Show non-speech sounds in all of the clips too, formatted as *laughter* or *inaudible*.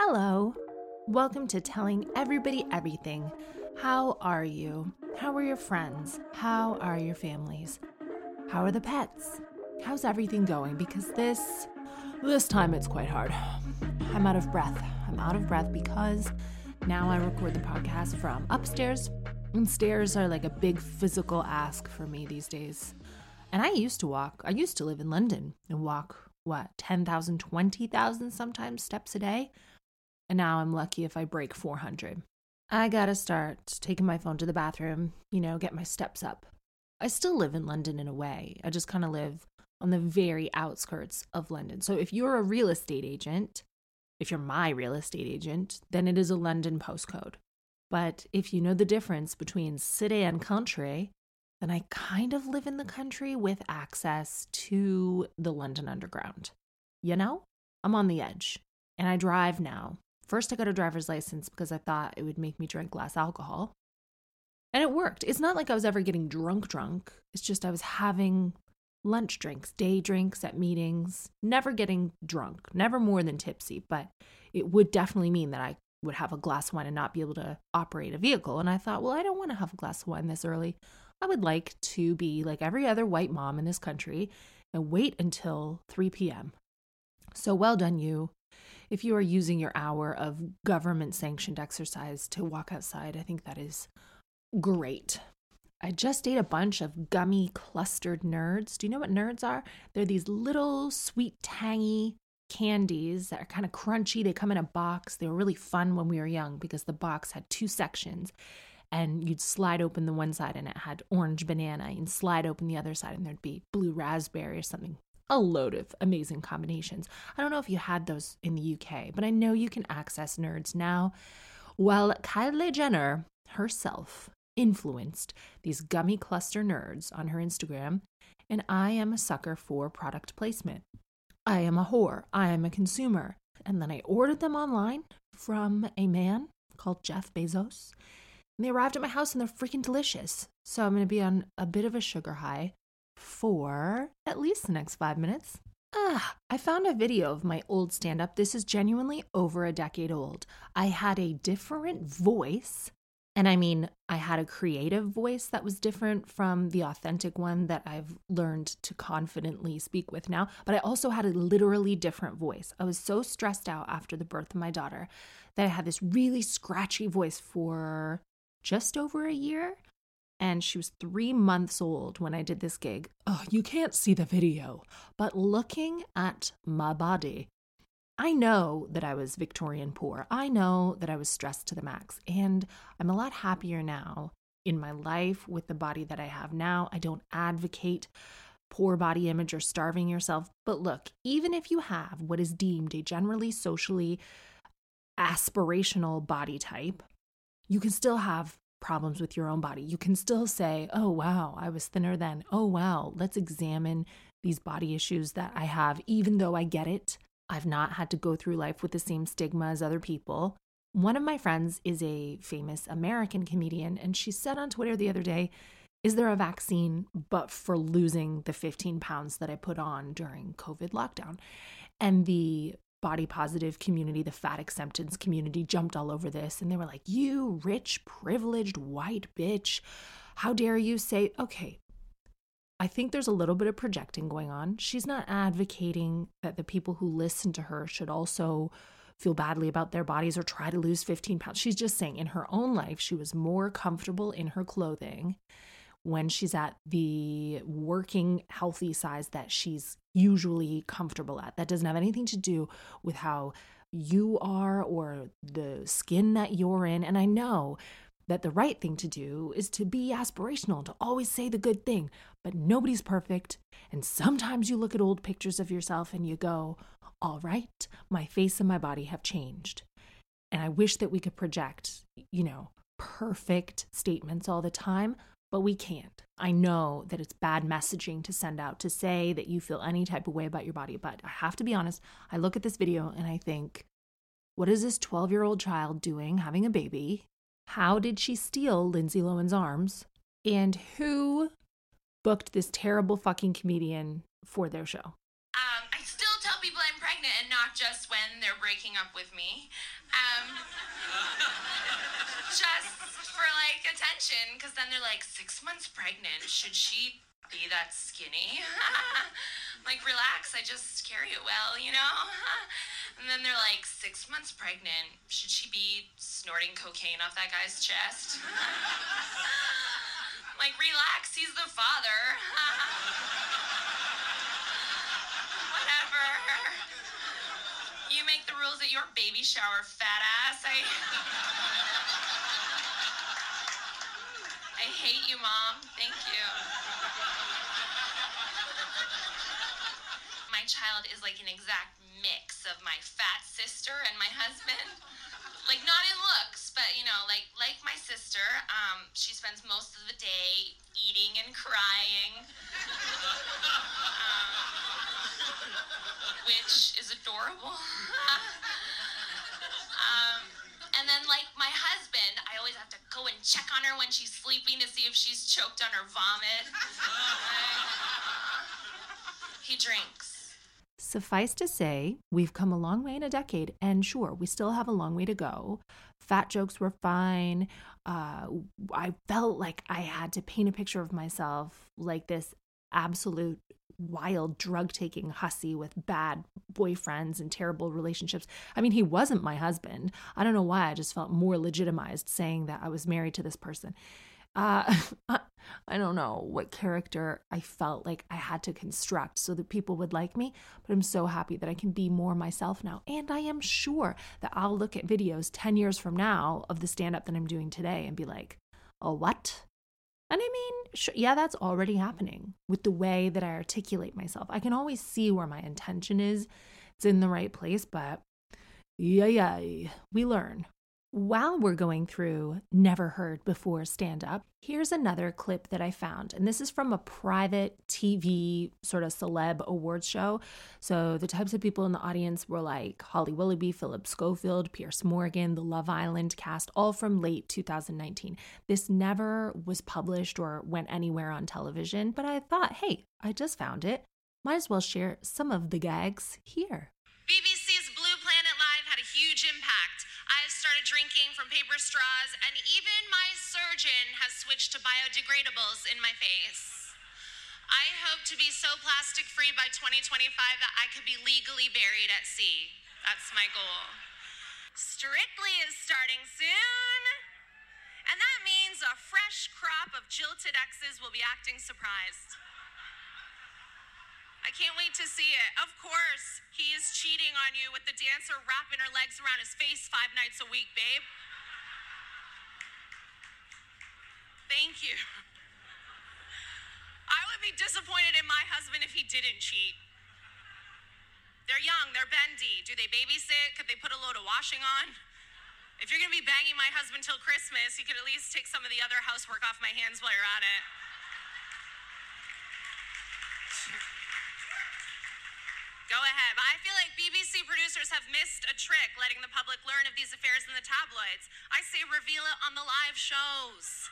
Hello. Welcome to Telling Everybody Everything. How are you? How are your friends? How are your families? How are the pets? How's everything going? Because this this time it's quite hard. I'm out of breath. I'm out of breath because now I record the podcast from upstairs, and stairs are like a big physical ask for me these days. And I used to walk, I used to live in London and walk, what, 10,000, 20,000 sometimes steps a day. And now I'm lucky if I break 400. I gotta start taking my phone to the bathroom, you know, get my steps up. I still live in London in a way. I just kind of live on the very outskirts of London. So if you're a real estate agent, if you're my real estate agent, then it is a London postcode. But if you know the difference between city and country, then I kind of live in the country with access to the London Underground. You know, I'm on the edge and I drive now. First, I got a driver's license because I thought it would make me drink less alcohol. And it worked. It's not like I was ever getting drunk, drunk. It's just I was having lunch drinks, day drinks at meetings, never getting drunk, never more than tipsy, but it would definitely mean that I would have a glass of wine and not be able to operate a vehicle. And I thought, well, I don't want to have a glass of wine this early. I would like to be like every other white mom in this country and wait until 3 p.m. So well done, you. If you are using your hour of government sanctioned exercise to walk outside, I think that is great. I just ate a bunch of gummy clustered nerds. Do you know what nerds are? They're these little sweet, tangy candies that are kind of crunchy. They come in a box. They were really fun when we were young because the box had two sections and you'd slide open the one side and it had orange banana and slide open the other side and there'd be blue raspberry or something. A load of amazing combinations. I don't know if you had those in the UK, but I know you can access nerds now. Well, Kylie Jenner herself influenced these gummy cluster nerds on her Instagram, and I am a sucker for product placement. I am a whore. I am a consumer. And then I ordered them online from a man called Jeff Bezos. And they arrived at my house and they're freaking delicious. So I'm going to be on a bit of a sugar high for at least the next five minutes. Ah, I found a video of my old stand up. This is genuinely over a decade old. I had a different voice and I mean, I had a creative voice that was different from the authentic one that I've learned to confidently speak with now, but I also had a literally different voice. I was so stressed out after the birth of my daughter that I had this really scratchy voice for just over a year. And she was three months old when I did this gig. Oh, you can't see the video, but looking at my body, I know that I was Victorian poor. I know that I was stressed to the max. And I'm a lot happier now in my life with the body that I have now. I don't advocate poor body image or starving yourself. But look, even if you have what is deemed a generally socially aspirational body type, you can still have problems with your own body. You can still say, oh, wow, I was thinner then. Oh, wow, let's examine these body issues that I have, even though I get it. I've not had to go through life with the same stigma as other people. One of my friends is a famous American comedian, and she said on Twitter the other day, Is there a vaccine but for losing the 15 pounds that I put on during COVID lockdown? And the body positive community, the fat acceptance community jumped all over this, and they were like, You rich, privileged white bitch, how dare you say, okay, I think there's a little bit of projecting going on. She's not advocating that the people who listen to her should also feel badly about their bodies or try to lose 15 pounds. She's just saying in her own life, she was more comfortable in her clothing when she's at the working healthy size that she's usually comfortable at. That doesn't have anything to do with how you are or the skin that you're in. And I know that the right thing to do is to be aspirational, to always say the good thing, but nobody's perfect. And sometimes you look at old pictures of yourself and you go, all right, my face and my body have changed. And I wish that we could project, you know, perfect statements all the time, but we can't. I know that it's bad messaging to send out to say that you feel any type of way about your body, but I have to be honest. I look at this video and I think, what is this 12 year old child doing having a baby? How did she steal Lindsay Lohan's arms? And who booked this terrible fucking comedian for their show? Um, I still tell people I'm pregnant and not just when they're breaking up with me. Um, *laughs* just like attention, because then they're like, six months pregnant. Should she be that skinny? *laughs* like, relax, I just carry it well, you know? *laughs* And then they're like, six months pregnant. Should she be snorting cocaine off that guy's chest? *laughs* like, relax, he's the father. Whatever. You make the rules at your baby shower, fat ass. I. I hate you, Mom. Thank you. My child is like an exact mix of my fat sister and my husband. Like not in looks, but you know, like like my sister. Um, she spends most of the day eating and crying, um, which is adorable. *laughs* um, and then like my husband, I always have to go and check on her when she's sleeping to see if she's choked on her vomit. *laughs* he drinks. Suffice to say, we've come a long way in a decade, and sure, we still have a long way to go. Fat jokes were fine. Uh, I felt like I had to paint a picture of myself like this absolute wild drug taking hussy with bad boyfriends and terrible relationships. I mean, he wasn't my husband. I don't know why. I just felt more legitimized saying that I was married to this person. Uh, *laughs* I don't know what character I felt like I had to construct so that people would like me, but I'm so happy that I can be more myself now. And I am sure that I'll look at videos 10 years from now of the stand up that I'm doing today and be like, oh, what? And I mean, sure, yeah, that's already happening with the way that I articulate myself. I can always see where my intention is, it's in the right place, but yeah, yeah, we learn. While we're going through Never Heard Before Stand Up, here's another clip that I found. And this is from a private TV sort of celeb awards show. So the types of people in the audience were like Holly Willoughby, Philip Schofield, Piers Morgan, the Love Island cast, all from late 2019. This never was published or went anywhere on television, but I thought, hey, I just found it. Might as well share some of the gags here. BBC's Blue Planet Live had a huge impact. I've started drinking from paper straws, and even my surgeon has switched to biodegradables in my face. I hope to be so plastic free by 2025 that I could be legally buried at sea. That's my goal. Strictly is starting soon. And that means a fresh crop of jilted exes will be acting surprised. I can't wait to see it. Of course, he is cheating on you with the dancer wrapping her legs around his face five nights a week, babe. Thank you. I would be disappointed in my husband if he didn't cheat. They're young, they're bendy. Do they babysit? Could they put a load of washing on? If you're gonna be banging my husband till Christmas, you could at least take some of the other housework off my hands while you're at it. Go ahead. I feel like BBC producers have missed a trick letting the public learn of these affairs in the tabloids. I say reveal it on the live shows.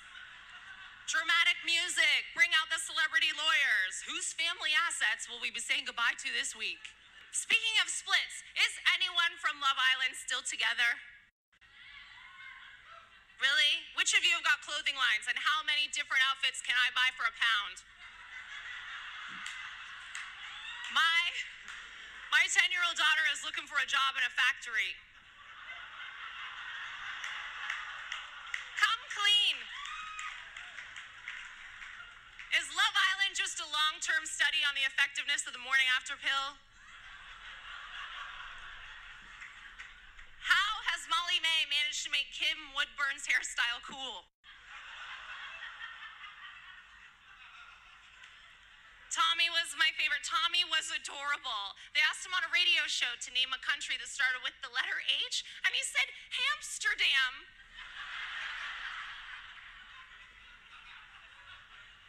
Dramatic music. Bring out the celebrity lawyers. Whose family assets will we be saying goodbye to this week? Speaking of splits, is anyone from Love Island still together? Really? Which of you have got clothing lines and how many different outfits can I buy for a pound? My my 10-year-old daughter is looking for a job in a factory. Come clean. Is Love Island just a long-term study on the effectiveness of the morning after pill? How has Molly-Mae managed to make Kim Woodburn's hairstyle cool? Tommy was my favorite. Tommy was adorable. They asked him on a radio show to name a country that started with the letter H, and he said Amsterdam.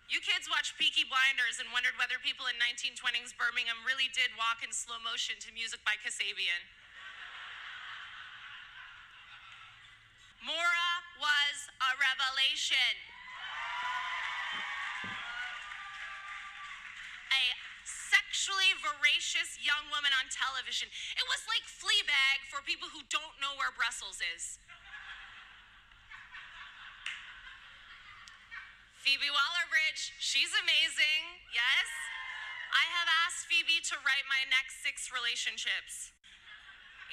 You kids watched Peaky Blinders and wondered whether people in 1920s Birmingham really did walk in slow motion to music by Kasabian. Maura was a revelation. Sexually voracious young woman on television. It was like Fleabag for people who don't know where Brussels is. Phoebe Waller Bridge, she's amazing. Yes. I have asked Phoebe to write my next six relationships.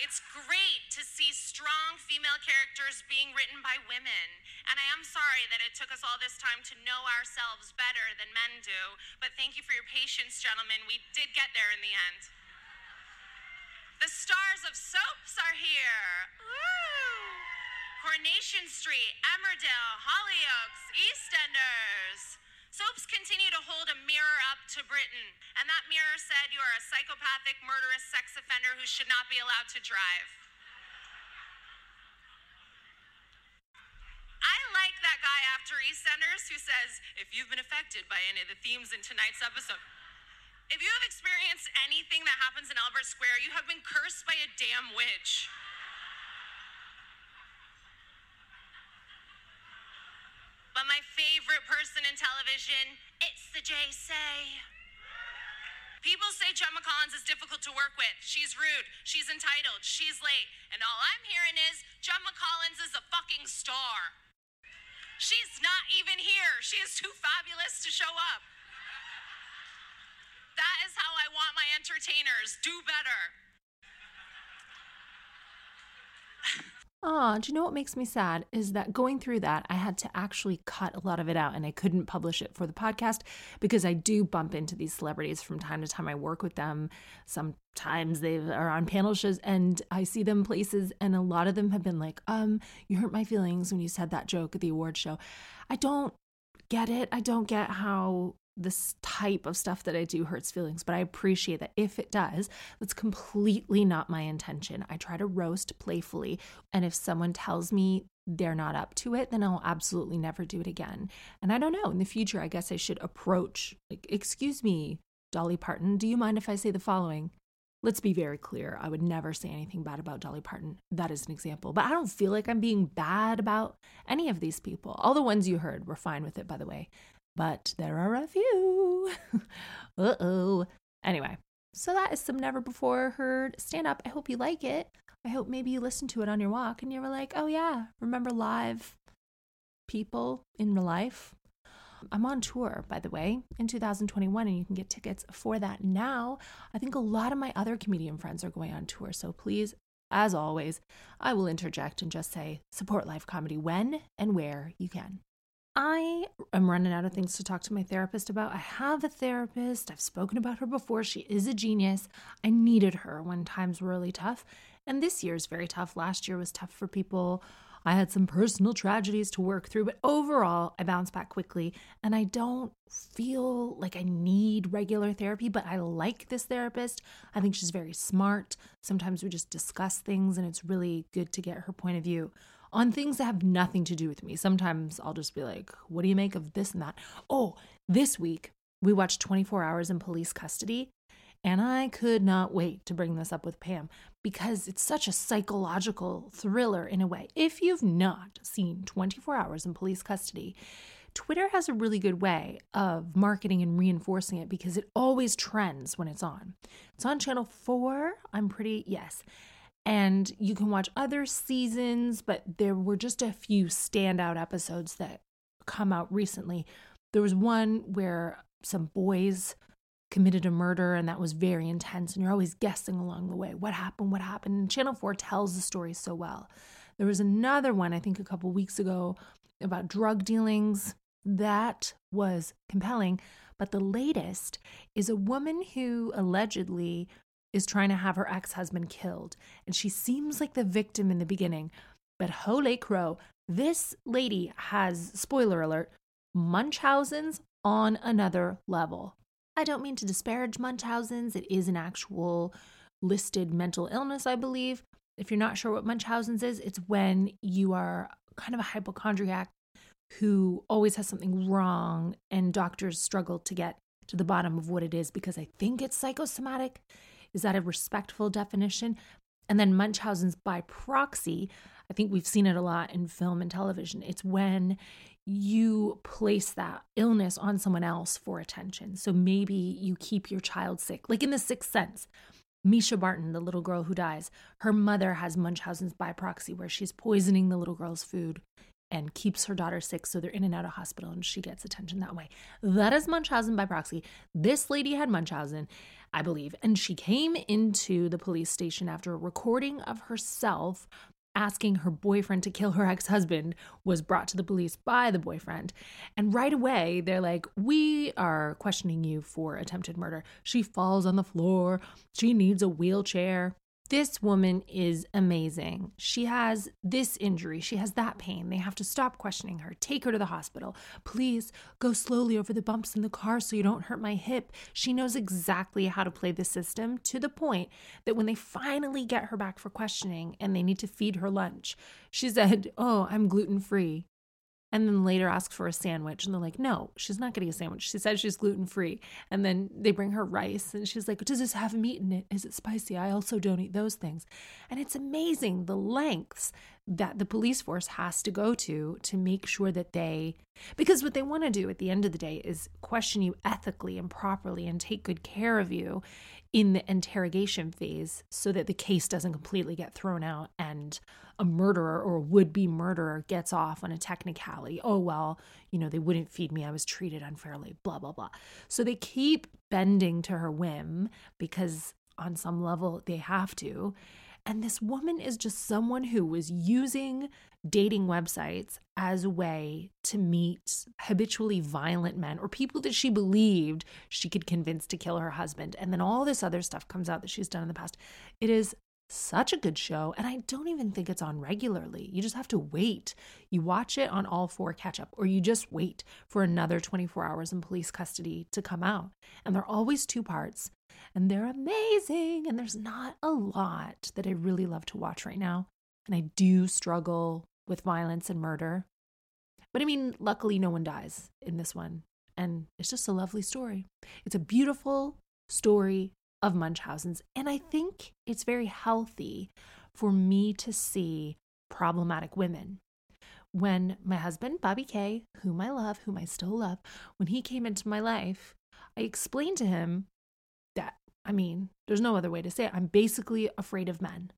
It's great to see strong female characters being written by women. And I am sorry that it took us all this time to know ourselves better than men do. But thank you for your patience, gentlemen. We did get there in the end. The stars of soaps are here. Woo! Coronation Street, Emmerdale, Hollyoaks, EastEnders. Soaps continue to hold a mirror up to Britain, and that mirror said you are a psychopathic, murderous sex offender who should not be allowed to drive. I like that guy after EastEnders who says, if you've been affected by any of the themes in tonight's episode, if you have experienced anything that happens in Albert Square, you have been cursed by a damn witch. But my favorite person in television, it's the J Say. People say Gemma Collins is difficult to work with. She's rude. She's entitled. She's late. And all I'm hearing is Gemma Collins is a fucking star. She's not even here. She is too fabulous to show up. That is how I want my entertainers. Do better. Oh, do you know what makes me sad is that going through that, I had to actually cut a lot of it out and I couldn't publish it for the podcast because I do bump into these celebrities from time to time. I work with them. Sometimes they are on panel shows and I see them places and a lot of them have been like, um, you hurt my feelings when you said that joke at the award show. I don't get it. I don't get how this type of stuff that I do hurts feelings, but I appreciate that if it does, that's completely not my intention. I try to roast playfully. And if someone tells me they're not up to it, then I'll absolutely never do it again. And I don't know, in the future, I guess I should approach, like, excuse me, Dolly Parton, do you mind if I say the following? Let's be very clear. I would never say anything bad about Dolly Parton. That is an example. But I don't feel like I'm being bad about any of these people. All the ones you heard were fine with it, by the way but there are a few. *laughs* uh oh. Anyway, so that is some never before heard stand up. I hope you like it. I hope maybe you listened to it on your walk and you were like, oh yeah, remember live people in real life? I'm on tour, by the way, in 2021, and you can get tickets for that now. I think a lot of my other comedian friends are going on tour. So please, as always, I will interject and just say support live comedy when and where you can. I am running out of things to talk to my therapist about. I have a therapist. I've spoken about her before. She is a genius. I needed her when times were really tough. And this year is very tough. Last year was tough for people. I had some personal tragedies to work through, but overall, I bounced back quickly. And I don't feel like I need regular therapy, but I like this therapist. I think she's very smart. Sometimes we just discuss things, and it's really good to get her point of view on things that have nothing to do with me. Sometimes I'll just be like, what do you make of this and that? Oh, this week we watched 24 Hours in Police Custody. And I could not wait to bring this up with Pam because it's such a psychological thriller in a way. If you've not seen 24 Hours in Police Custody, Twitter has a really good way of marketing and reinforcing it because it always trends when it's on. It's on channel four, I'm pretty, yes. And you can watch other seasons, but there were just a few standout episodes that come out recently. There was one where some boys committed a murder and that was very intense and you're always guessing along the way what happened what happened and channel 4 tells the story so well there was another one i think a couple weeks ago about drug dealings that was compelling but the latest is a woman who allegedly is trying to have her ex-husband killed and she seems like the victim in the beginning but holy crow this lady has spoiler alert munchausen's on another level I don't mean to disparage Munchausen's. It is an actual listed mental illness, I believe. If you're not sure what Munchausen's is, it's when you are kind of a hypochondriac who always has something wrong, and doctors struggle to get to the bottom of what it is because I think it's psychosomatic. Is that a respectful definition? And then Munchausen's by proxy, I think we've seen it a lot in film and television. It's when you place that illness on someone else for attention. So maybe you keep your child sick, like in the sixth sense. Mischa Barton, the little girl who dies, her mother has Munchausen's by proxy, where she's poisoning the little girl's food and keeps her daughter sick. So they're in and out of hospital and she gets attention that way. That is Munchausen by proxy. This lady had Munchausen, I believe, and she came into the police station after a recording of herself asking her boyfriend to kill her ex husband was brought to the police by the boyfriend. And right away, they're like, We are questioning you for attempted murder. She falls on the floor. She needs a wheelchair. This woman is amazing. She has this injury. She has that pain. They have to stop questioning her, take her to the hospital. Please go slowly over the bumps in the car so you don't hurt my hip. She knows exactly how to play the system to the point that when they finally get her back for questioning and they need to feed her lunch, she said, Oh, I'm gluten free and then later asks for a sandwich and they're like no she's not getting a sandwich. She says she's gluten free and then they bring her rice and she's like does this have meat in it? Is it spicy? I also don't eat those things. And it's amazing the lengths that the police force has to go to to make sure that they because what they want to do at the end of the day is question you ethically and properly and take good care of you in the interrogation phase so that the case doesn't completely get thrown out and a murderer or would be murderer gets off on a technicality. Oh, well, you know, they wouldn't feed me. I was treated unfairly, blah, blah, blah. So they keep bending to her whim because on some level they have to. And this woman is just someone who was using dating websites as a way to meet habitually violent men or people that she believed she could convince to kill her husband. And then all this other stuff comes out that she's done in the past. It is such a good show. And I don't even think it's on regularly. You just have to wait. You watch it on all four catch up, or you just wait for another 24 hours in police custody to come out. And they're always two parts, and they're amazing. And there's not a lot that I really love to watch right now. And I do struggle with violence and murder. But I mean, luckily, no one dies in this one. And it's just a lovely story. It's a beautiful story of Munchausen's. And I think it's very healthy for me to see problematic women. When my husband, Bobby K, whom I love, whom I still love, when he came into my life, I explained to him that, I mean, there's no other way to say it. I'm basically afraid of men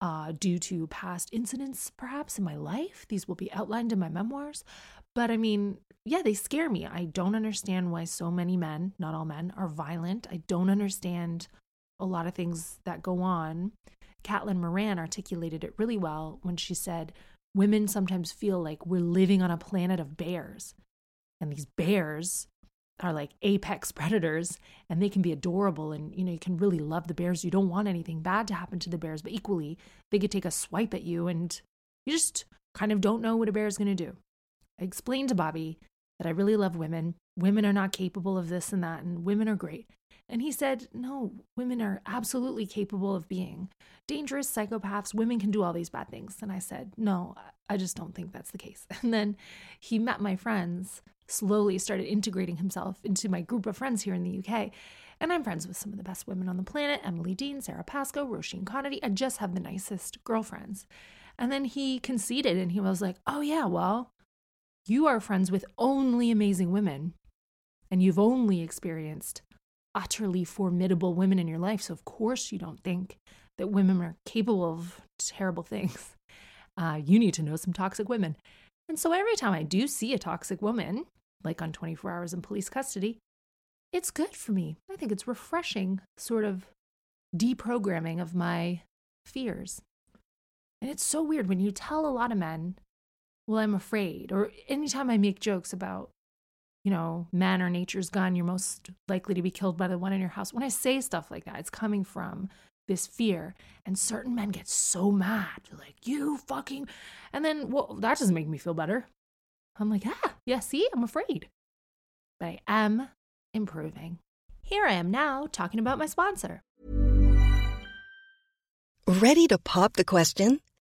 uh, due to past incidents, perhaps in my life. These will be outlined in my memoirs. But I mean, yeah, they scare me. I don't understand why so many men, not all men, are violent. I don't understand a lot of things that go on. Caitlin Moran articulated it really well when she said, Women sometimes feel like we're living on a planet of bears. And these bears are like apex *laughs* predators and they can be adorable and you know you can really love the bears. You don't want anything bad to happen to the bears but equally they could take a swipe at you and you just kind of don't know what a bear is going to do. I explained to bobby that i really love women women are not capable of this and that and women are great and he said no women are absolutely capable of being dangerous psychopaths women can do all these bad things and i said no i just don't think that's the case *laughs* and then he met my friends slowly started integrating himself into my group of friends here in the UK. And I'm friends with some of the best women on the planet Emily Dean, Sara Pascoe, Roisin Conaty. I just have the nicest girlfriends. And then he conceded and he was like, Oh, yeah, well, you are friends with only amazing women and you've only experienced utterly formidable women in your life. So, of course, you don't think that women are capable of terrible things. *laughs* Uh, you need to know some toxic women. And so every time I do see a toxic woman, like on 24 hours in police custody, it's good for me. I think it's refreshing, sort of deprogramming of my fears. And it's so weird when you tell a lot of men, well, I'm afraid, or anytime I make jokes about, you know, man or nature's gun, you're most likely to be killed by the one in your house. When I say stuff like that, it's coming from this fear. And certain men get so mad. They're like, you fucking. And then, well, that doesn't make me feel better. I'm like, ah, yeah, see, I'm afraid. But I am improving. Here I am now talking about my sponsor. Ready to pop the question?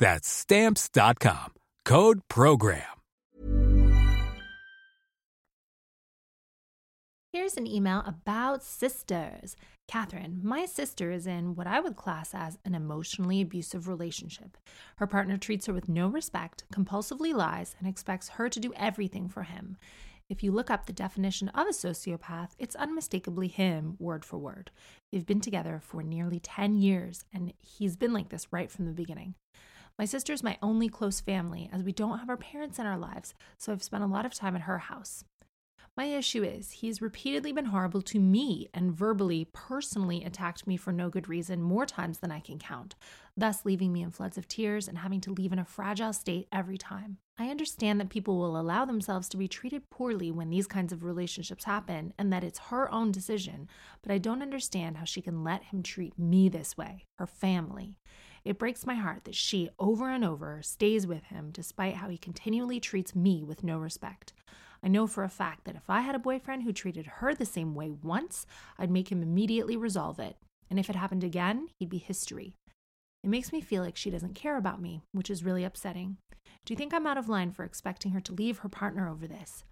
That's stamps.com. Code program. Here's an email about sisters. Catherine, my sister is in what I would class as an emotionally abusive relationship. Her partner treats her with no respect, compulsively lies, and expects her to do everything for him. If you look up the definition of a sociopath, it's unmistakably him, word for word. They've been together for nearly 10 years, and he's been like this right from the beginning. My sister is my only close family, as we don't have our parents in our lives, so I've spent a lot of time at her house. My issue is he's repeatedly been horrible to me and verbally, personally attacked me for no good reason more times than I can count, thus leaving me in floods of tears and having to leave in a fragile state every time. I understand that people will allow themselves to be treated poorly when these kinds of relationships happen and that it's her own decision, but I don't understand how she can let him treat me this way, her family. It breaks my heart that she, over and over, stays with him despite how he continually treats me with no respect. I know for a fact that if I had a boyfriend who treated her the same way once, I'd make him immediately resolve it. And if it happened again, he'd be history. It makes me feel like she doesn't care about me, which is really upsetting. Do you think I'm out of line for expecting her to leave her partner over this?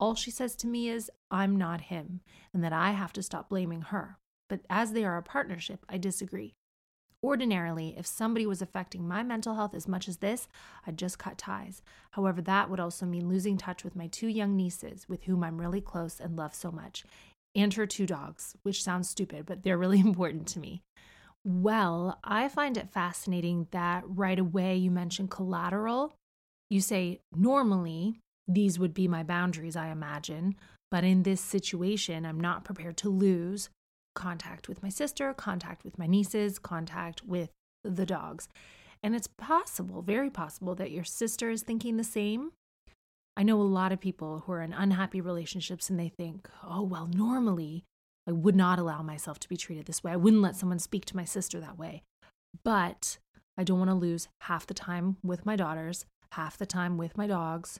All she says to me is, I'm not him, and that I have to stop blaming her. But as they are a partnership, I disagree. Ordinarily, if somebody was affecting my mental health as much as this, I'd just cut ties. However, that would also mean losing touch with my two young nieces, with whom I'm really close and love so much, and her two dogs, which sounds stupid, but they're really *laughs* important to me. Well, I find it fascinating that right away you mention collateral. You say, normally, these would be my boundaries, I imagine, but in this situation, I'm not prepared to lose contact with my sister, contact with my nieces, contact with the dogs. And it's possible, very possible, that your sister is thinking the same. I know a lot of people who are in unhappy relationships and they think, oh, well, normally I would not allow myself to be treated this way. I wouldn't let someone speak to my sister that way. But I don't want to lose half the time with my daughters, half the time with my dogs,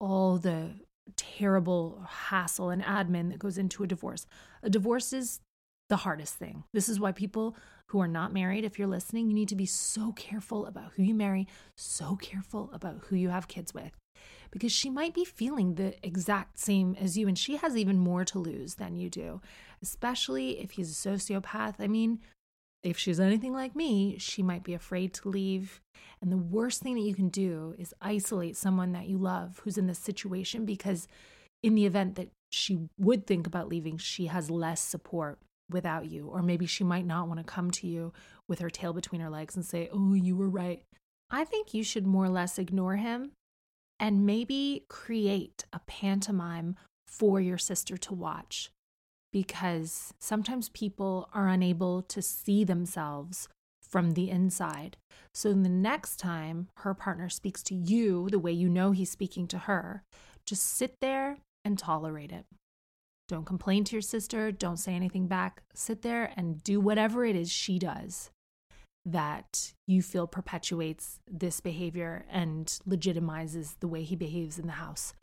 all the terrible hassle and admin that goes into a divorce. A divorce is the hardest thing. This is why people who are not married, if you're listening, you need to be so careful about who you marry, so careful about who you have kids with. Because she might be feeling the exact same as you, and she has even more to lose than you do, especially if he's a sociopath. I mean, if she's anything like me, she might be afraid to leave. And the worst thing that you can do is isolate someone that you love who's in this situation because, in the event that she would think about leaving, she has less support without you. Or maybe she might not want to come to you with her tail between her legs and say, Oh, you were right. I think you should more or less ignore him and maybe create a pantomime for your sister to watch because sometimes people are unable to see themselves from the inside. So the next time her partner speaks to you the way you know he's speaking to her, just sit there and tolerate it. Don't complain to your sister, don't say anything back. Sit there and do whatever it is she does that you feel perpetuates this behavior and legitimizes the way he behaves in the house.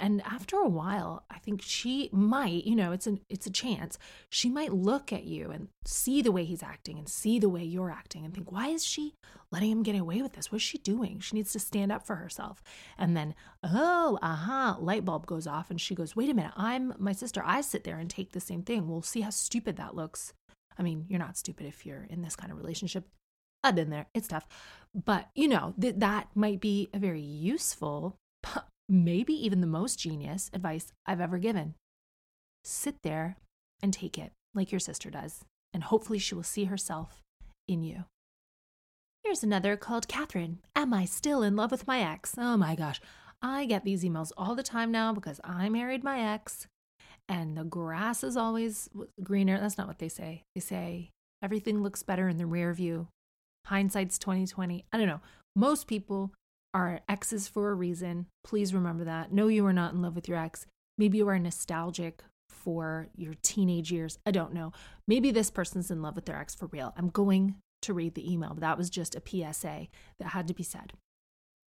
And after a while, I think she might, you know, it's an it's a chance. She might look at you and see the way he's acting and see the way you're acting and think, "Why is she letting him get away with this? What's she doing? She needs to stand up for herself." And then, "Oh, aha, uh-huh, light bulb goes off and she goes, "Wait a minute. I'm my sister. I sit there and take the same thing. We'll see how stupid that looks." I mean, you're not stupid if you're in this kind of relationship. I've been there. It's tough. But, you know, th- that might be a very useful, maybe even the most genius advice I've ever given. Sit there and take it like your sister does, and hopefully she will see herself in you. Here's another called Catherine. Am I still in love with my ex? Oh my gosh. I get these emails all the time now because I married my ex and the grass is always greener. That's not what they say. They say everything looks better in the rear view hindsight's 2020. I don't know. Most people are exes for a reason. Please remember that. No, you are not in love with your ex. Maybe you are nostalgic for your teenage years. I don't know. Maybe this person's in love with their ex for real. I'm going to read the email, but that was just a PSA that had to be said.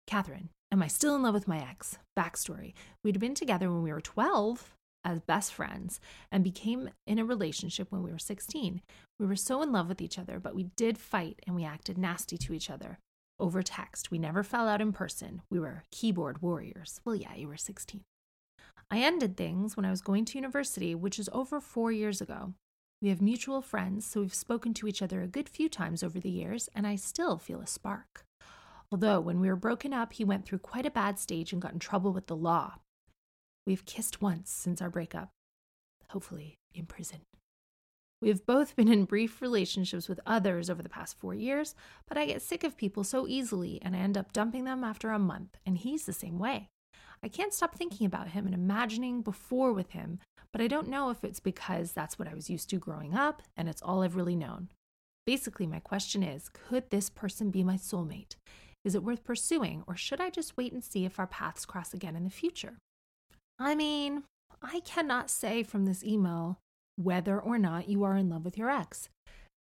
Catherine, am I still in love with my ex? Backstory We'd been together when we were 12 as best friends and became in a relationship when we were 16. We were so in love with each other, but we did fight and we acted nasty to each other over text. We never fell out in person. We were keyboard warriors. Well, yeah, you were 16. I ended things when I was going to university, which is over four years ago. We have mutual friends, so we've spoken to each other a good few times over the years, and I still feel a spark. Although, when we were broken up, he went through quite a bad stage and got in trouble with the law. We've kissed once since our breakup, hopefully in prison. We have both been in brief relationships with others over the past four years, but I get sick of people so easily and I end up dumping them after a month, and he's the same way. I can't stop thinking about him and imagining before with him, but I don't know if it's because that's what I was used to growing up and it's all I've really known. Basically, my question is could this person be my soulmate? Is it worth pursuing, or should I just wait and see if our paths cross again in the future? I mean, I cannot say from this email whether or not you are in love with your ex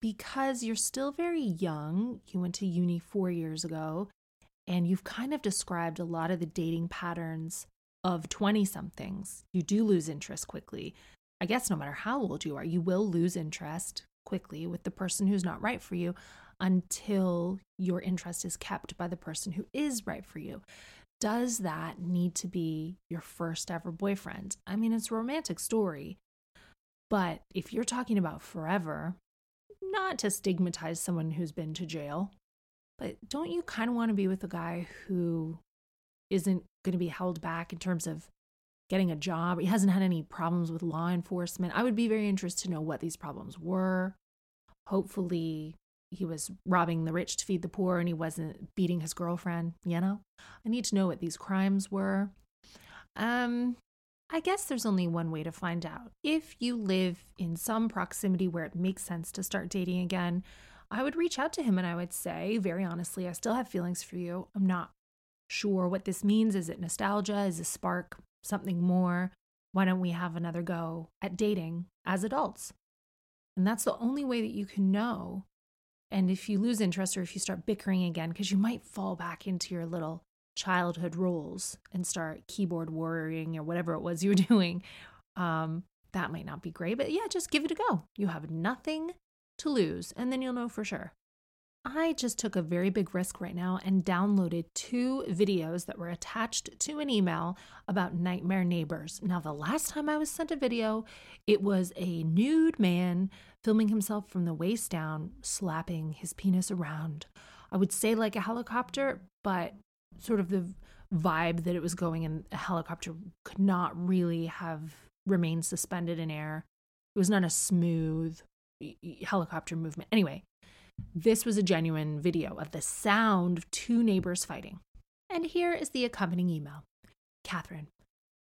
because you're still very young. You went to uni four years ago, and you've kind of described a lot of the dating patterns of 20 somethings. You do lose interest quickly. I guess no matter how old you are, you will lose interest quickly with the person who's not right for you until your interest is kept by the person who is right for you does that need to be your first ever boyfriend? I mean, it's a romantic story, but if you're talking about forever, not to stigmatize someone who's been to jail, but don't you kind of want to be with a guy who isn't going to be held back in terms of getting a job? He hasn't had any problems with law enforcement. I would be very interested to know what these problems were. Hopefully, he was robbing the rich to feed the poor and he wasn't beating his girlfriend, you know? I need to know what these crimes were. Um I guess there's only one way to find out. If you live in some proximity where it makes sense to start dating again, I would reach out to him and I would say, very honestly, I still have feelings for you. I'm not sure what this means. Is it nostalgia? Is a spark something more? Why don't we have another go at dating as adults? And that's the only way that you can know and if you lose interest or if you start bickering again, because you might fall back into your little childhood roles and start keyboard warrioring or whatever it was you were *laughs* doing, um, that might not be great. But yeah, just give it a go. You have nothing to lose, and then you'll know for sure. I just took a very big risk right now and downloaded two videos that were attached to an email about nightmare neighbors. Now, the last time I was sent a video, it was a nude man filming himself from the waist down, slapping his penis around. I would say like a helicopter, but sort of the vibe that it was going in a helicopter could not really have remained suspended in air. It was not a smooth helicopter movement. Anyway, this was a genuine video of the sound of two neighbors fighting. And here is the accompanying email Catherine,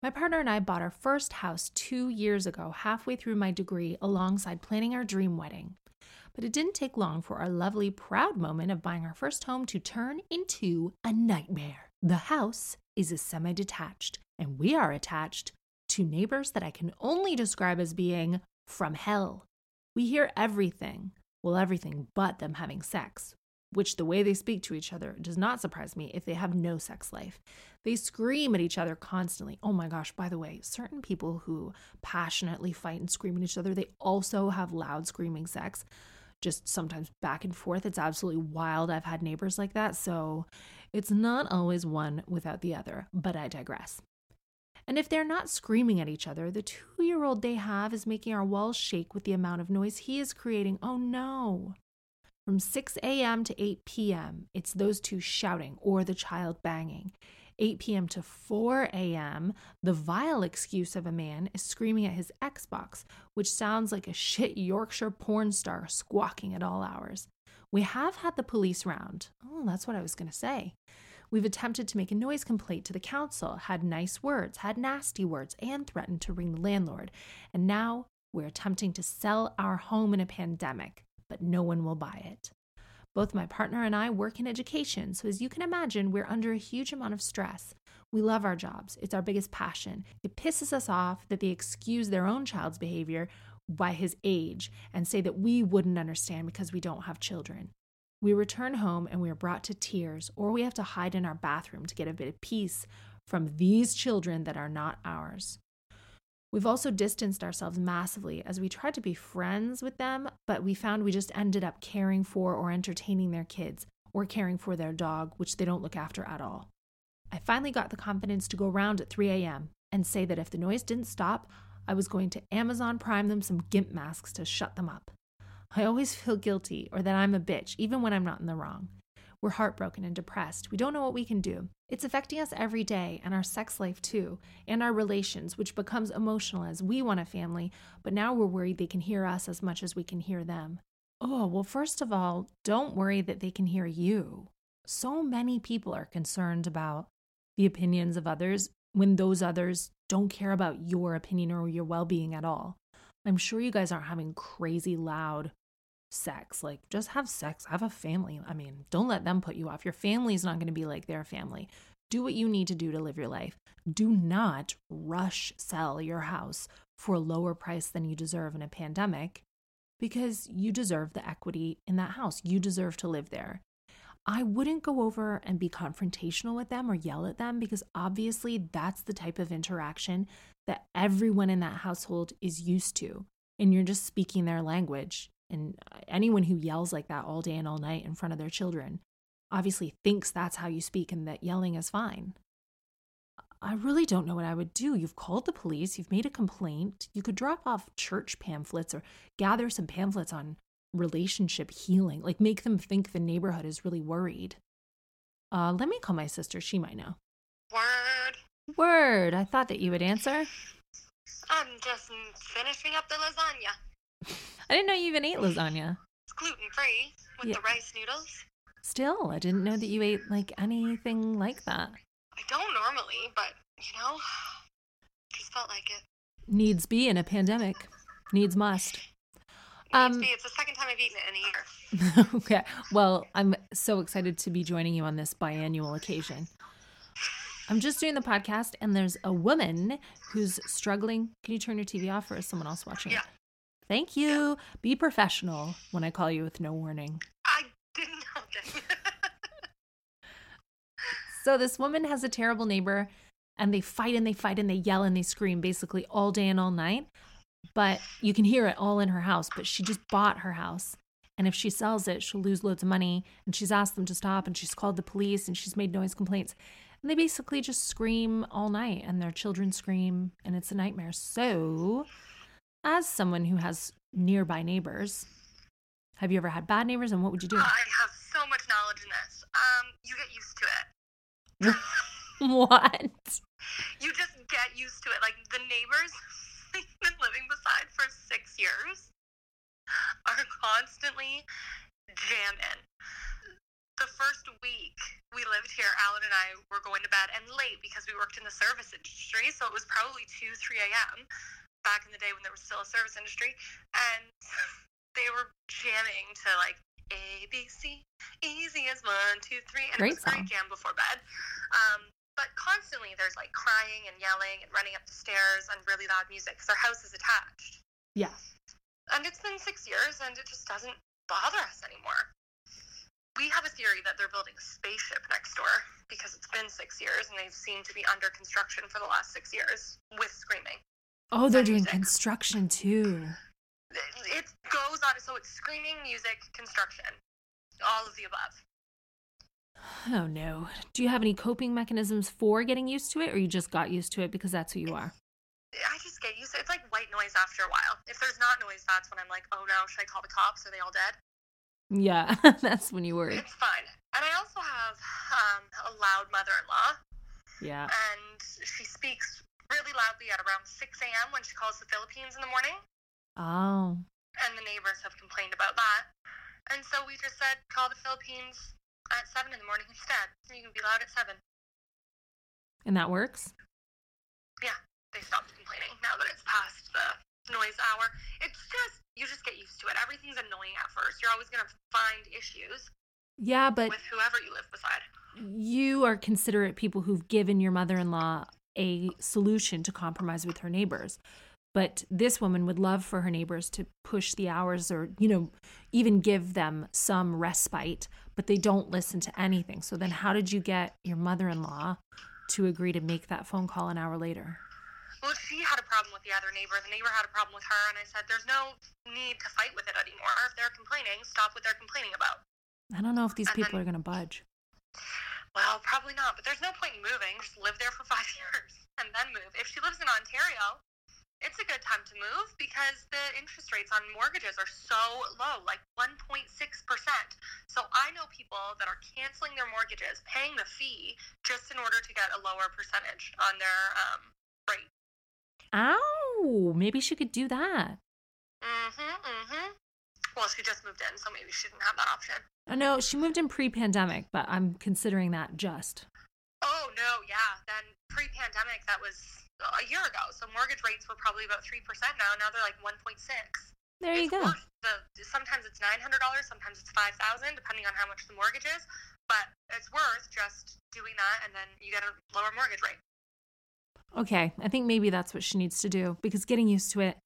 my partner and I bought our first house two years ago, halfway through my degree, alongside planning our dream wedding. But it didn't take long for our lovely, proud moment of buying our first home to turn into a nightmare. The house is a semi detached, and we are attached to neighbors that I can only describe as being from hell. We hear everything, well, everything but them having sex, which the way they speak to each other does not surprise me if they have no sex life. They scream at each other constantly. Oh my gosh, by the way, certain people who passionately fight and scream at each other, they also have loud screaming sex. Just sometimes back and forth. It's absolutely wild. I've had neighbors like that. So it's not always one without the other, but I digress. And if they're not screaming at each other, the two year old they have is making our walls shake with the amount of noise he is creating. Oh no. From 6 a.m. to 8 p.m., it's those two shouting or the child banging. 8 p.m. to 4 a.m., the vile excuse of a man is screaming at his Xbox, which sounds like a shit Yorkshire porn star squawking at all hours. We have had the police round. Oh, that's what I was going to say. We've attempted to make a noise complaint to the council, had nice words, had nasty words, and threatened to ring the landlord. And now we're attempting to sell our home in a pandemic but no one will buy it. Both my partner and I work in education, so as you can imagine, we're under a huge amount of stress. We love our jobs, it's our biggest passion. It pisses us off that they excuse their own child's behavior by his age and say that we wouldn't understand because we don't have children. We return home and we are brought to tears, or we have to hide in our bathroom to get a bit of peace from these children that are not ours. We've also distanced ourselves massively as we tried to be friends with them, but we found we just ended up caring for or entertaining their kids or caring for their dog, which they don't look after at all. I finally got the confidence to go around at 3 a.m. and say that if the noise didn't stop, I was going to Amazon Prime them some GIMP masks to shut them up. I always feel guilty or that I'm a bitch, even when I'm not in the wrong. We're heartbroken and depressed. We don't know what we can do. It's affecting us every day and our sex life too, and our relations, which becomes emotional as we want a family, but now we're worried they can hear us as much as we can hear them. Oh, well, first of all, don't worry that they can hear you. So many people are concerned about the opinions of others when those others don't care about your opinion or your well being at all. I'm sure you guys aren't having crazy loud sex. Like, just have sex, have a family. I mean, don't let them put you off. Your family is not going to be like their family. Do what you need to do to live your life. Do not rush sell your house for a lower price than you deserve in a pandemic because you deserve the equity in that house. You deserve to live there. I wouldn't go over and be confrontational with them or yell at them because obviously that's the type of interaction that everyone in that household is used to. And you're just speaking their language. And anyone who yells like that all day and all night in front of their children obviously thinks that's how you speak and that yelling is fine. I really don't know what I would do. You've called the police, you've made a complaint. You could drop off church pamphlets or gather some pamphlets on relationship healing, like make them think the neighborhood is really worried. Uh, let me call my sister. She might know. Word. Word. I thought that you would answer. I'm just finishing up the lasagna. I didn't know you even ate lasagna. It's gluten free with Yeah. the rice noodles. Still, I didn't know that you ate like anything like that. I don't normally, but you know, *sighs* just felt like it. Needs be in a pandemic. Needs must. Um. It's the second time I've eaten it in a year. *laughs* okay. Well, I'm so excited to be joining you on this biannual occasion. I'm just doing the podcast, and there's a woman who's struggling. Can you turn your TV off, or is someone else watching Yeah. it? Thank you. Be professional when I call you with no warning. I didn't know that. *laughs* So this woman has a terrible neighbor and they fight and they fight and they yell and they scream basically all day and all night. But you can hear it all in her house, but she just bought her house. And if she sells it, she'll lose loads of money. And she's asked them to stop and she's called the police and she's made noise complaints. And they basically just scream all night and their children scream and it's a nightmare. So, as someone who has nearby neighbors, have you ever had bad neighbors and what would you do? I have so much knowledge in this. Um, you get used to it. *laughs* what? You just get used to it. Like the neighbors, *laughs* they've been living beside for six years. are constantly jamming. The first week we lived here, Alan and I were going to bed and late because we worked in the service industry, so it was probably 2, 3 a.m. back in the day when there was still a service industry. And *laughs* they were jamming to like A, B, C, easy as one, two, three. And Great it was great song. jam before bed. Um, but constantly there's like crying and yelling and running up the stairs and really loud music because our house is attached. Yeah. And it's been six years and it just doesn't bother us anymore. We have a theory that they're building a spaceship next door because it's been six years and they seem to be under construction for the last six years with screaming. Oh, they're doing music. construction too. It goes on, so it's screaming, music, construction, all of the above. Oh no. Do you have any coping mechanisms for getting used to it or you just got used to it because that's who you are? I just get used to it. It's like white noise after a while. If there's not noise, that's when I'm like, oh no, should I call the cops? Are they all dead? Yeah, *laughs* that's when you worry. It's fine. And I also have um, a loud mother in law, Yeah. and she speaks really loudly at around 6 a.m. when she calls the Philippines in the morning. Oh. And the neighbors have complained about that. And so we just said, call the Philippines at 7 in the morning instead. So you can be loud at 7. And that works? Yeah, they stopped complaining now that it's past the noise hour. It's just, you just get used to it. Everything's annoying at first. You're always going to find issues Yeah, but with whoever you live beside. you are considerate people who've given your mother-in-law a solution to compromise with her neighbors but this woman would love for her neighbors to push the hours or you know even give them some respite but they don't listen to anything so then how did you get your mother-in-law to agree to make that phone call an hour later Well, she had a problem with the other neighbor. The neighbor had a problem with her, and I said, there's no need to fight with it anymore. If they're complaining, stop what they're complaining about. i don't know if these And people then- are going to budge Well, probably not, but there's no point in moving. Just live there for *laughs* five years and then move. If she lives in Ontario, it's a good time to move because the interest rates on mortgages are so low, like 1.6%. So I know people that are canceling their mortgages, paying the fee just in order to get a lower percentage on their um, rate. ow maybe she could do that Mm-hmm, mm-hmm. Well, she just moved in, so maybe she didn't have that option. i know she moved in pre-pandemic but i'm considering that just Oh no, yeah. Then pre-pandemic, that was a year ago. So mortgage rates were probably about three percent now. Now they're like one point six. there you it's go the, sometimes it's nine hundred dollars, sometimes it's five thousand, depending on how much the mortgage is. But it's worth just doing that, and then you get a lower mortgage rate. Okay, I think maybe that's what she needs to do because getting used to it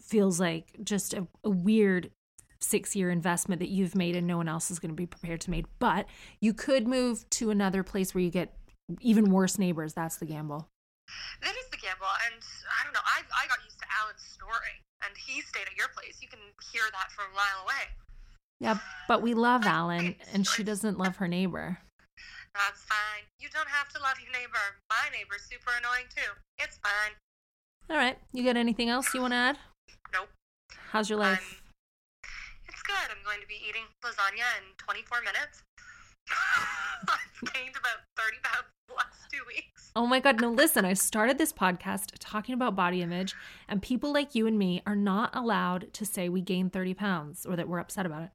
feels like just a, a weird six year investment that you've made and no one else is going to be prepared to make. But you could move to another place where you get even worse neighbors. That's the gamble. That is the gamble, and I don't know. I I got used to Alan snoring, and he stayed at your place. You can hear that from a mile away. Yeah, but we love Alan and she doesn't love her neighbor. That's fine. You don't have to love your neighbor. My neighbor's super annoying too. It's fine. All right, you got anything else you want to add? Nope. How's your life? Good. I'm going to be eating lasagna in 24 minutes. *laughs* I've gained about 30 pounds the last two weeks. Oh my God, no, listen, I started this podcast talking about body image, and people like you and me are not allowed to say we gained 30 pounds or that we're upset about it.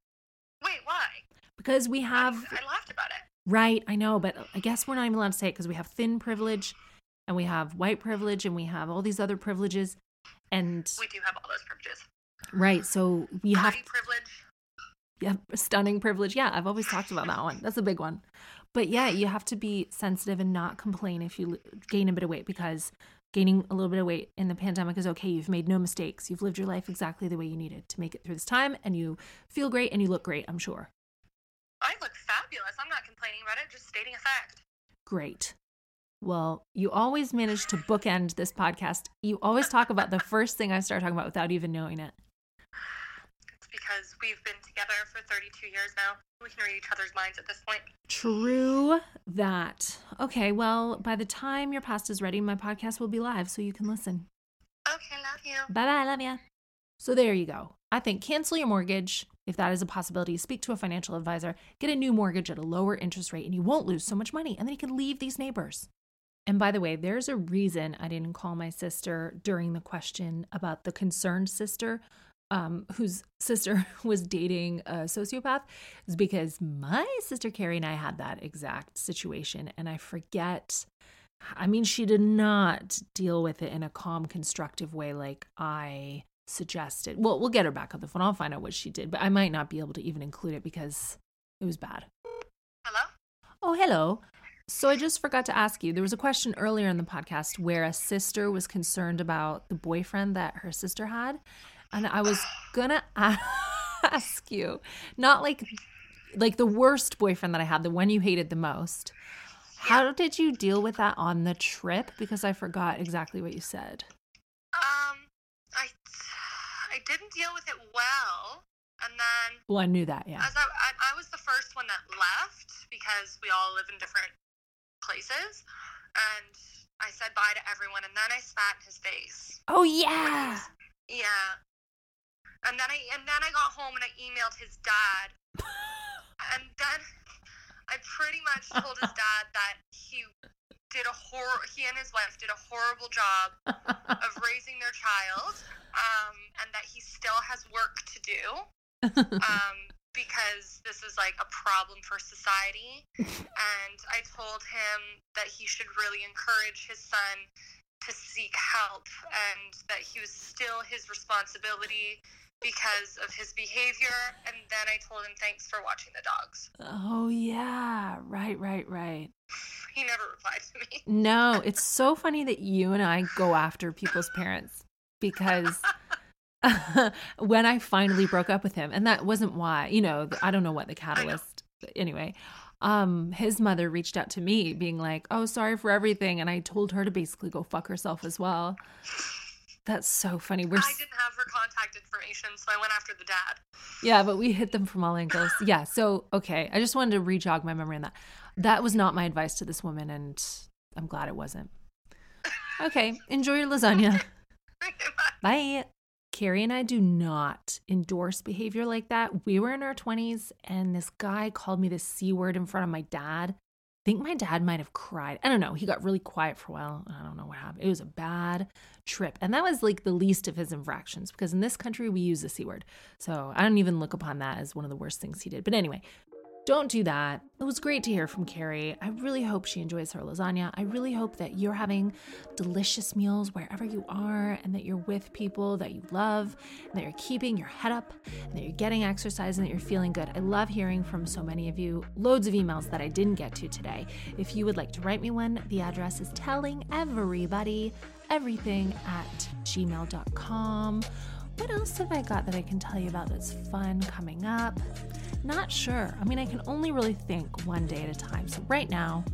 Wait, why? Because we I, have, I laughed about it. right, I know, but I guess we're not even allowed to say it because we have thin privilege and we have white privilege and we have all these other privileges. And, We do have all those privileges. Right, so we have Body privilege. yeah, stunning privilege. Yeah, I've always talked about that one. That's a big one. But yeah, you have to be sensitive and not complain if you gain a bit of weight because gaining a little bit of weight in the pandemic is okay. You've made no mistakes. You've lived your life exactly the way you needed to make it through this time and you feel great and you look great, I'm sure. I look fabulous. I'm not complaining about it, just stating a fact. Great. Well, you always manage to bookend this podcast. You always talk about the *laughs* first thing I start talking about without even knowing it. Because we've been together for 32 years now. We can read each other's minds at this point. True that. Okay, well, by the time your pasta is ready, my podcast will be live so you can listen. Okay, love you. Bye bye, love ya. So there you go. I think cancel your mortgage if that is a possibility. Speak to a financial advisor, get a new mortgage at a lower interest rate, and you won't lose so much money. And then you can leave these neighbors. And by the way, there's a reason I didn't call my sister during the question about the concerned sister. Um, whose sister *laughs* was dating a sociopath is because my sister Carrie and I had that exact situation. And I forget, I mean, she did not deal with it in a calm, constructive way like I suggested. Well, we'll get her back on the phone. I'll find out what she did, but I might not be able to even include it because it was bad. Hello? Oh, hello. So I just forgot to ask you. There was a question earlier in the podcast where a sister was concerned about the boyfriend that her sister had, and I was gonna *laughs* ask you, not like like the worst boyfriend that I had, the one you hated the most. How did you deal with that on the trip? Because I forgot exactly what you said. Um, I I didn't deal with it well, and then Well, I knew that, yeah. as I, I I was the first one that left because we all live in different places, and I said bye to everyone, and then I spat in his face. Oh yeah. Yeah. And then I and then I got home and I emailed his dad. *laughs* and then I pretty much told his dad that he did a hor he and his wife did a horrible job of *laughs* raising their child. Um, and that he still has work to do. Um, because this is like a problem for society. And I told him that he should really encourage his son to seek help and that he was still his responsibility because of his behavior. And then I told him thanks for watching the dogs. oh yeah. Right, right, right. *sighs* He never replied to me. No, *laughs* it's so funny that you and I go after people's parents because *laughs* when I finally broke up with him, and that wasn't why, you know, I don't know what the catalyst, anyway, um, his mother reached out to me being like, oh, sorry for everything. And I told her to basically go fuck herself as well. That's so funny. We're, I didn't have her contact information, so I went after the dad. yeah, but we hit them from all angles. Yeah. So, okay. I just wanted to re-jog my memory on that. That was not my advice to this woman, and I'm glad it wasn't. Okay. Enjoy your lasagna. *laughs* Bye. Carrie and I do not endorse behavior like that. We were in our 20s and this guy called me the C word in front of my dad. I think my dad might have cried. I don't know. He got really quiet for a while. I don't know what happened. It was a bad trip. And that was like the least of his infractions because in this country we use the C word. So I don't even look upon that as one of the worst things he did. But anyway, don't do that. It was great to hear from Carrie. I really hope she enjoys her lasagna. I really hope that you're having delicious meals wherever you are and that you're with people that you love and that you're keeping your head up and that you're getting exercise and that you're feeling good. I love hearing from so many of you. Loads of emails that I didn't get to today. If you would like to write me one, the address is telling everybody everything at gmail.com. What else have I got that I can tell you about that's fun coming up? Not sure. I mean, I can only really think one day at a time. So, right now,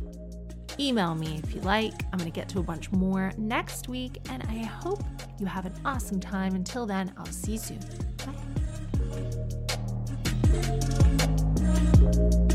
email me if you like. I'm going to get to a bunch more next week, and I hope you have an awesome time. Until then, I'll see you soon. Bye.